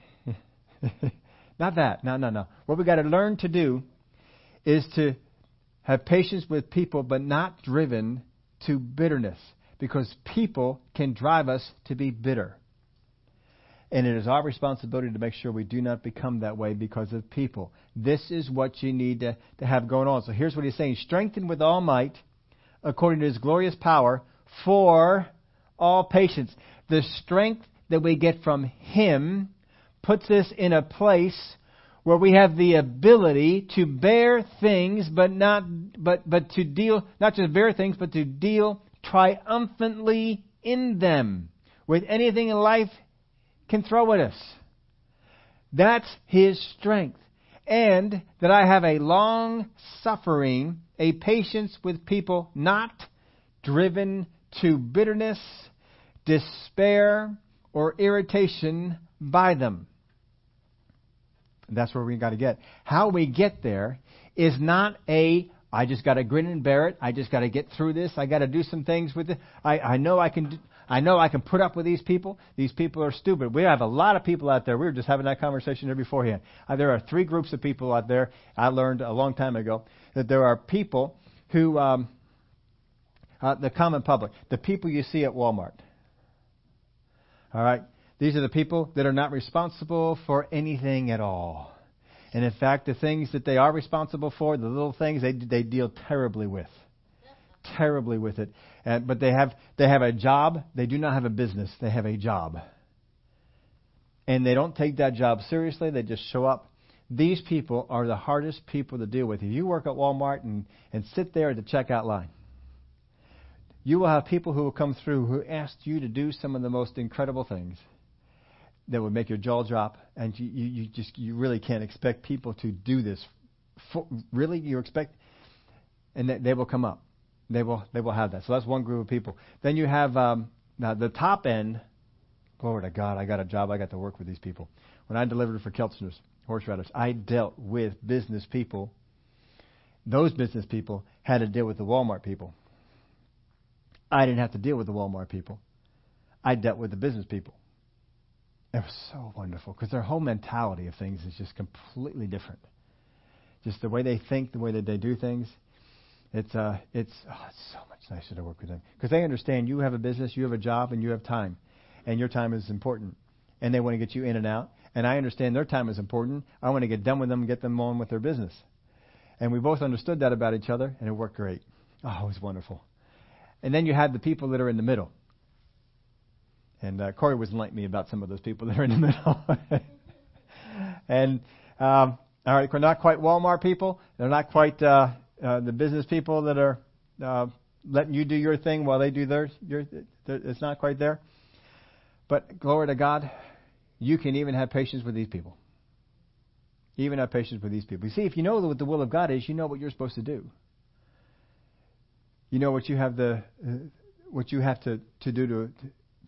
Speaker 1: not that. No, no, no. What we got to learn to do is to have patience with people, but not driven to bitterness, because people can drive us to be bitter. And it is our responsibility to make sure we do not become that way because of people. This is what you need to, to have going on. So here's what he's saying strengthen with all might, according to his glorious power, for all patience. The strength that we get from him puts us in a place where we have the ability to bear things, but not, but, but to deal, not just bear things, but to deal triumphantly in them with anything in life can throw at us. That's His strength. And that I have a long suffering, a patience with people not driven to bitterness, despair, or irritation by them. That's where we got to get. How we get there is not a I just got to grin and bear it. I just got to get through this. I got to do some things with it. I, I know I can. Do, I know I can put up with these people. These people are stupid. We have a lot of people out there. We were just having that conversation there beforehand. Uh, there are three groups of people out there. I learned a long time ago that there are people who, um, uh, the common public, the people you see at Walmart. All right, these are the people that are not responsible for anything at all. And in fact, the things that they are responsible for, the little things, they, they deal terribly with. Terribly with it. But they have, they have a job. They do not have a business. They have a job. And they don't take that job seriously. They just show up. These people are the hardest people to deal with. If you work at Walmart and, and sit there at the checkout line, you will have people who will come through who asked you to do some of the most incredible things that would make your jaw drop, and you, you, you just you really can't expect people to do this. For, really, you expect, and they, they will come up. They will they will have that. So that's one group of people. Then you have um, now the top end. Glory to God, I got a job. I got to work with these people. When I delivered for Kelchner's horseradish, I dealt with business people. Those business people had to deal with the Walmart people. I didn't have to deal with the Walmart people. I dealt with the business people. It was so wonderful because their whole mentality of things is just completely different. Just the way they think, the way that they do things. It's uh, it's oh, it's so much nicer to work with them because they understand you have a business, you have a job, and you have time, and your time is important, and they want to get you in and out. And I understand their time is important. I want to get done with them and get them on with their business. And we both understood that about each other, and it worked great. Oh, it was wonderful. And then you have the people that are in the middle. And uh, Corey was enlightening me about some of those people that are in the middle. and um, all right, they're not quite Walmart people. They're not quite uh, uh, the business people that are uh, letting you do your thing while they do theirs. Your, it's not quite there. But glory to God, you can even have patience with these people. Even have patience with these people. You see, if you know what the will of God is, you know what you're supposed to do. You know what you have the uh, what you have to, to do to,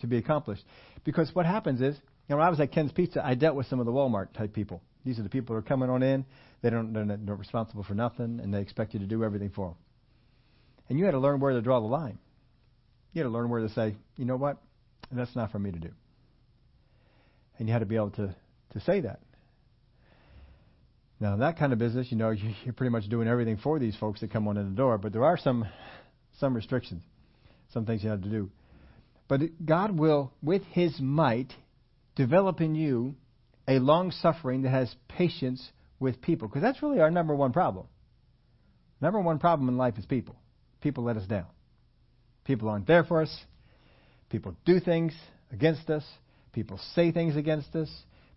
Speaker 1: to be accomplished. Because what happens is, you know, when I was at Ken's Pizza, I dealt with some of the Walmart type people. These are the people who are coming on in. They don't, they're not responsible for nothing, and they expect you to do everything for them. And you had to learn where to draw the line. You had to learn where to say, you know what, that's not for me to do. And you had to be able to, to say that. Now, in that kind of business, you know, you're pretty much doing everything for these folks that come on in the door, but there are some some restrictions, some things you have to do. But God will, with His might, develop in you a long suffering that has patience with people. Because that's really our number one problem. Number one problem in life is people. People let us down. People aren't there for us. People do things against us. People say things against us.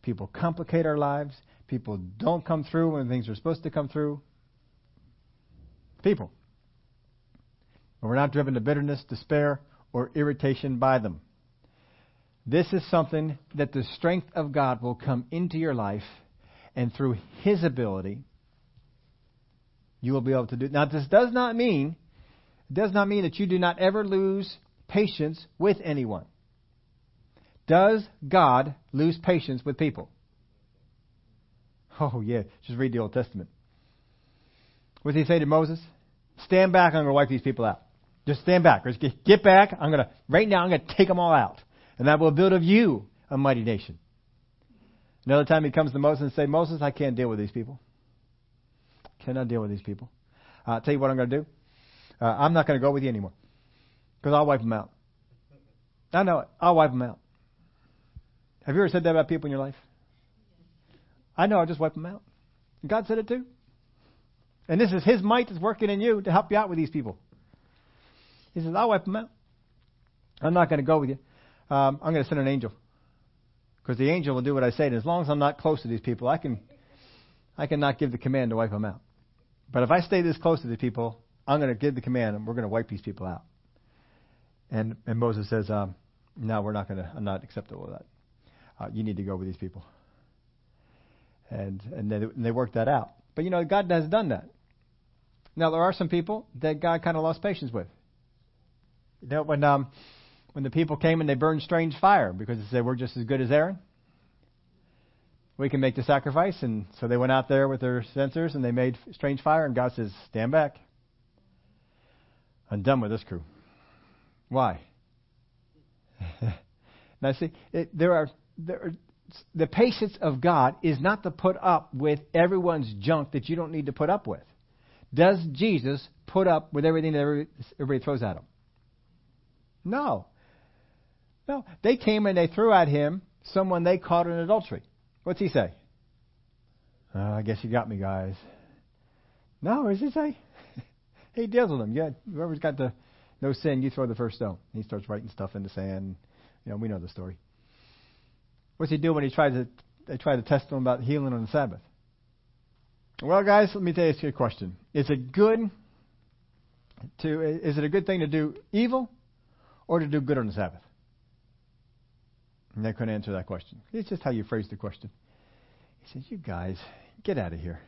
Speaker 1: People complicate our lives. People don't come through when things are supposed to come through. People. But we're not driven to bitterness, despair, or irritation by them. This is something that the strength of God will come into your life, and through His ability, you will be able to do. Now, this does not mean does not mean that you do not ever lose patience with anyone. Does God lose patience with people? Oh, yeah. Just read the Old Testament. What did he say to Moses? Stand back, I'm going to wipe these people out. Just stand back. Just get back. I'm to, right now, I'm to take them all out. And that will build of you a mighty nation. Another time he comes to Moses and say, Moses, I can't deal with these people. Cannot deal with these people. Uh, I'll tell you what I'm to do. Uh, I'm not to go with you anymore. Because I'll wipe them out. I know it. I'll wipe them out. Have you ever said that about people in your life? I know I'll just wipe them out. God said it too. And this is His might that's working in you to help you out with these people. He says, I'll wipe them out. I'm not going to go with you. Um, I'm going to send an angel. Because the angel will do what I say. And as long as I'm not close to these people, I can, I cannot give the command to wipe them out. But if I stay this close to these people, I'm going to give the command and we're going to wipe these people out. And, and Moses says, um, no, we're not going to, I'm not acceptable with that. Uh, you need to go with these people. And, and they, and they worked that out. But you know, God has done that. Now, there are some people that God kind of lost patience with. You know, when, um, when the people came and they burned strange fire because they said, we're just as good as Aaron. We can make the sacrifice. And so they went out there with their censers and they made strange fire. And God says, stand back. I'm done with this crew. Why? now, see, it, there are, there are the patience of God is not to put up with everyone's junk that you don't need to put up with. Does Jesus put up with everything that everybody throws at him? No. No. They came and they threw at him someone they caught in adultery. What's he say? Uh, I guess you got me, guys. No, what does he say? he deals with them. Yeah, whoever's got the no sin, you throw the first stone. He starts writing stuff in the sand. You know, we know the story. What's he do when he tries to they try to test him about healing on the Sabbath? Well, guys, let me ask you a question. Is it good to is it a good thing to do evil or to do good on the Sabbath? And they couldn't answer that question. It's just how you phrase the question. He says, You guys, get out of here.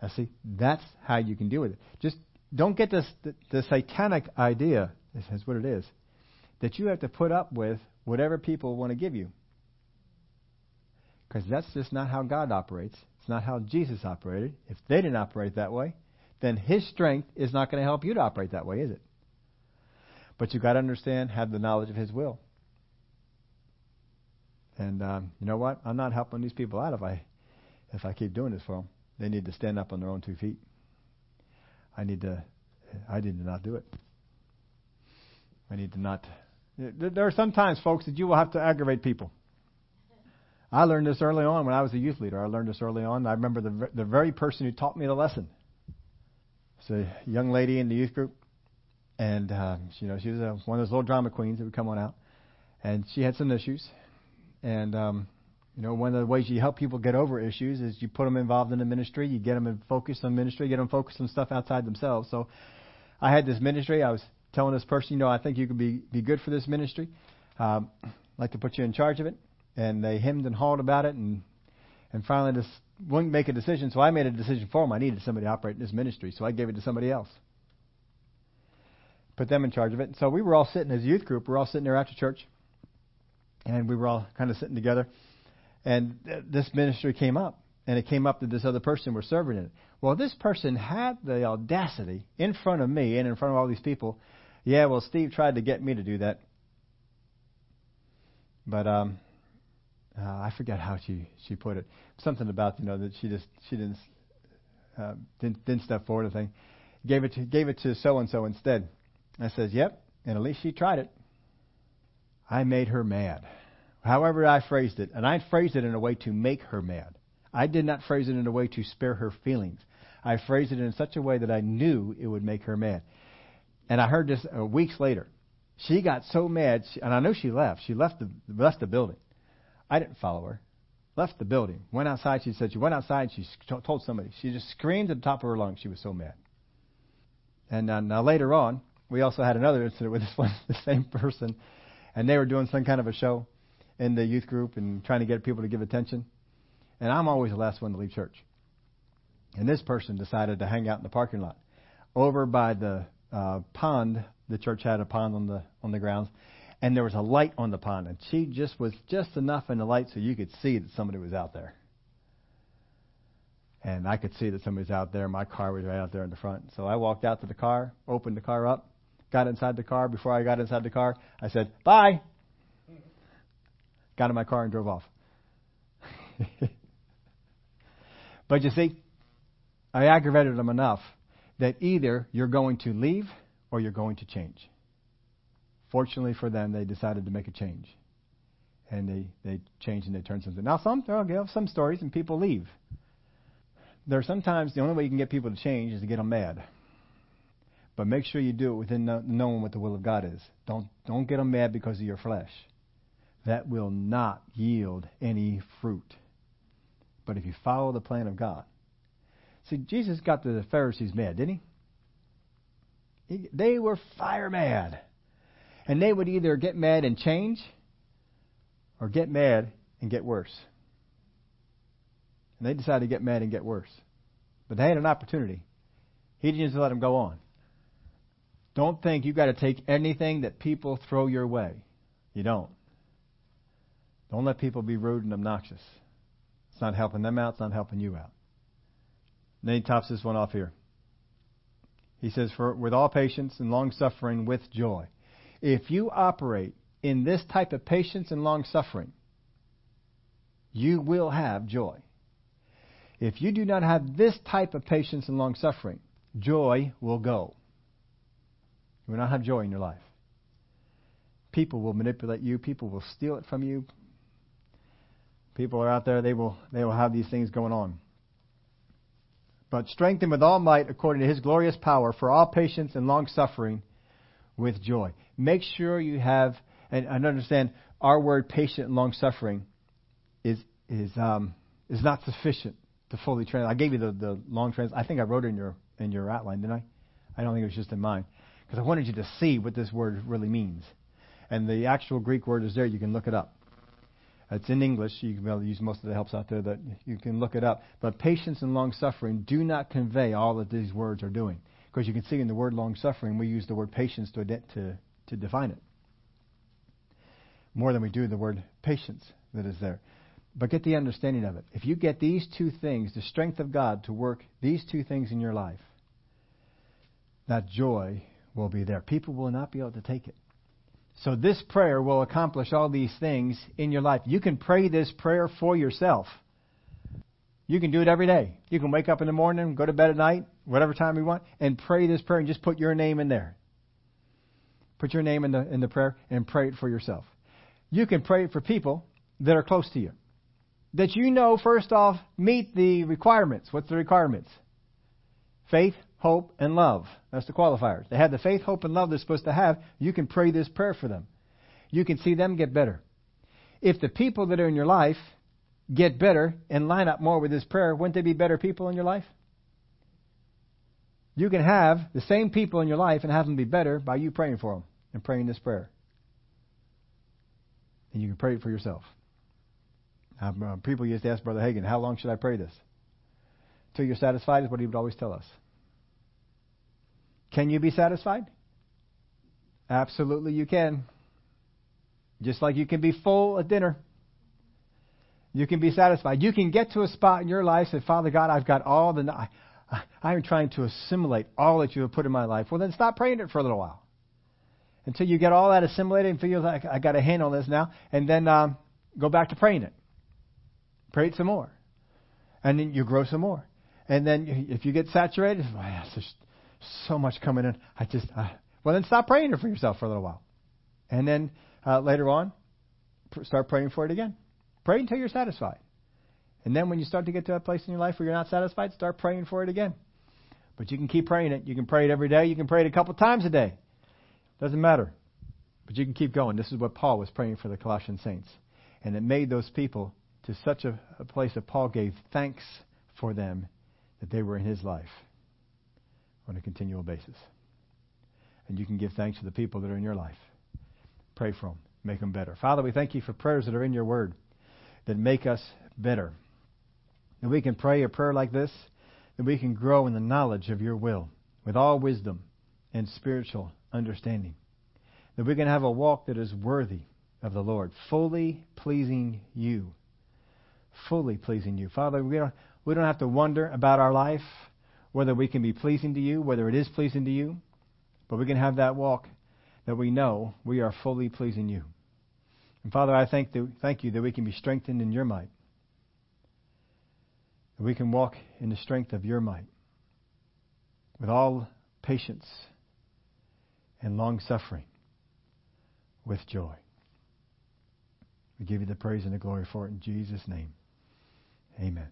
Speaker 1: Now, see, that's how you can deal with it. Just don't get this the, the satanic idea, this is what it is, that you have to put up with whatever people want to give you. Because that's just not how God operates. It's not how Jesus operated. If they didn't operate that way, then His strength is not going to help you to operate that way, is it? But you've got to understand, have the knowledge of His will. And um, you know what? I'm not helping these people out if I if I keep doing this for them. They need to stand up on their own two feet. I need to. I need to not do it. I need to not. There are sometimes, folks, that you will have to aggravate people. I learned this early on when I was a youth leader. I learned this early on. I remember the the very person who taught me the lesson. It's a young lady in the youth group, and uh, you know she was a, one of those little drama queens that would come on out, and she had some issues, and um, you know one of the ways you help people get over issues is you put them involved in the ministry. You get them in focus on ministry. Get them focused on stuff outside themselves. So I had this ministry. I was telling this person, you know, I think you could be be good for this ministry. Um, I'd like to put you in charge of it and they hemmed and hawed about it, and and finally just wouldn't make a decision. So I made a decision for them. I needed somebody to operate in this ministry, so I gave it to somebody else. Put them in charge of it. So we were all sitting as a youth group. We are all sitting there after church, and we were all kind of sitting together. And th- this ministry came up, and it came up that this other person was serving in it. Well, this person had the audacity in front of me and in front of all these people. Yeah, well, Steve tried to get me to do that, but um, uh, I forget how she she put it. Something about you know that she just she didn't uh, didn't, didn't step forward. I think gave it to gave it to so and so instead. I says, "Yep," and at least she tried it. I made her mad. However, I phrased it, and I phrased it in a way to make her mad. I did not phrase it in a way to spare her feelings. I phrased it in such a way that I knew it would make her mad. And I heard this uh, weeks later. She got so mad, she, and I know she left. She left the left the building. I didn't follow her. Left the building. Went outside. She said she went outside. She told somebody. She just screamed at the top of her lungs. She was so mad. And uh, now later on, we also had another incident with this one, the same person, and they were doing some kind of a show in the youth group and trying to get people to give attention. And I'm always the last one to leave church. And this person decided to hang out in the parking lot over by the uh, pond. The church had a pond on the on the grounds, and there was a light on the pond, and she just was just enough in the light so you could see that somebody was out there. And I could see that somebody was out there. My car was right out there in the front. So I walked out to the car, opened the car up, got inside the car. Before I got inside the car, I said, Bye. Got in my car and drove off. but you see, I aggravated them enough that either you're going to leave or you're going to change. Fortunately for them, they decided to make a change. And they, they changed and they turned something. Now, some, there are some stories and people leave. There are sometimes the only way you can get people to change is to get them mad. But make sure you do it within knowing what the will of God is. Don't, don't get them mad because of your flesh. That will not yield any fruit. But if you follow the plan of God, See, Jesus got the Pharisees mad, didn't he? he? They were fire mad. And they would either get mad and change or get mad and get worse. And they decided to get mad and get worse. But they had an opportunity. He didn't just let them go on. Don't think you've got to take anything that people throw your way. You don't. Don't let people be rude and obnoxious. It's not helping them out, it's not helping you out. Then he tops this one off here. He says, For with all patience and long suffering with joy. If you operate in this type of patience and long suffering, you will have joy. If you do not have this type of patience and long suffering, joy will go. You will not have joy in your life. People will manipulate you, people will steal it from you. People are out there, they will they will have these things going on but strengthen with all might according to his glorious power for all patience and long suffering with joy. Make sure you have, and, and understand our word patient and long suffering is, is, um, is not sufficient to fully translate. I gave you the, the long translation. I think I wrote it in your, in your outline, didn't I? I don't think it was just in mine. Because I wanted you to see what this word really means. And the actual Greek word is there. You can look it up. It's in English. You can be able to use most of the helps out there that you can look it up. But patience and long suffering do not convey all that these words are doing. Because you can see in the word long suffering, we use the word patience to, to, to define it. More than we do the word patience that is there. But get the understanding of it. If you get these two things, the strength of God to work these two things in your life, that joy will be there. People will not be able to take it. So this prayer will accomplish all these things in your life. You can pray this prayer for yourself. You can do it every day. You can wake up in the morning, go to bed at night, whatever time you want, and pray this prayer and just put your name in there. Put your name in the in the prayer and pray it for yourself. You can pray it for people that are close to you. That you know first off meet the requirements. What's the requirements? Faith, hope, and love. That's the qualifiers. They have the faith, hope, and love they're supposed to have. You can pray this prayer for them. You can see them get better. If the people that are in your life get better and line up more with this prayer, wouldn't they be better people in your life? You can have the same people in your life and have them be better by you praying for them and praying this prayer. And you can pray it for yourself. Uh, people used to ask Brother Hagin, how long should I pray this? Till you're satisfied is what he would always tell us. Can you be satisfied? Absolutely, you can. Just like you can be full at dinner. You can be satisfied. You can get to a spot in your life and Father God, I've got all the. I, I am trying to assimilate all that you have put in my life. Well, then stop praying it for a little while. Until you get all that assimilated and feel like I got a handle on this now. And then um, go back to praying it. Pray it some more. And then you grow some more. And then if you get saturated, well, it's just so much coming in. I just, uh, well, then stop praying for yourself for a little while. And then uh, later on, pr- start praying for it again. Pray until you're satisfied. And then when you start to get to a place in your life where you're not satisfied, start praying for it again. But you can keep praying it. You can pray it every day. You can pray it a couple times a day. Doesn't matter. But you can keep going. This is what Paul was praying for the Colossian saints. And it made those people to such a, a place that Paul gave thanks for them that they were in his life on a continual basis. And you can give thanks to the people that are in your life. Pray for them, make them better. Father, we thank you for prayers that are in your word that make us better. That we can pray a prayer like this, that we can grow in the knowledge of your will with all wisdom and spiritual understanding. That we can have a walk that is worthy of the Lord, fully pleasing you. Fully pleasing you. Father, we don't, we don't have to wonder about our life, whether we can be pleasing to you, whether it is pleasing to you, but we can have that walk that we know we are fully pleasing you. And Father, I thank, thank you that we can be strengthened in your might. That we can walk in the strength of your might with all patience and long suffering with joy. We give you the praise and the glory for it in Jesus' name. Amen.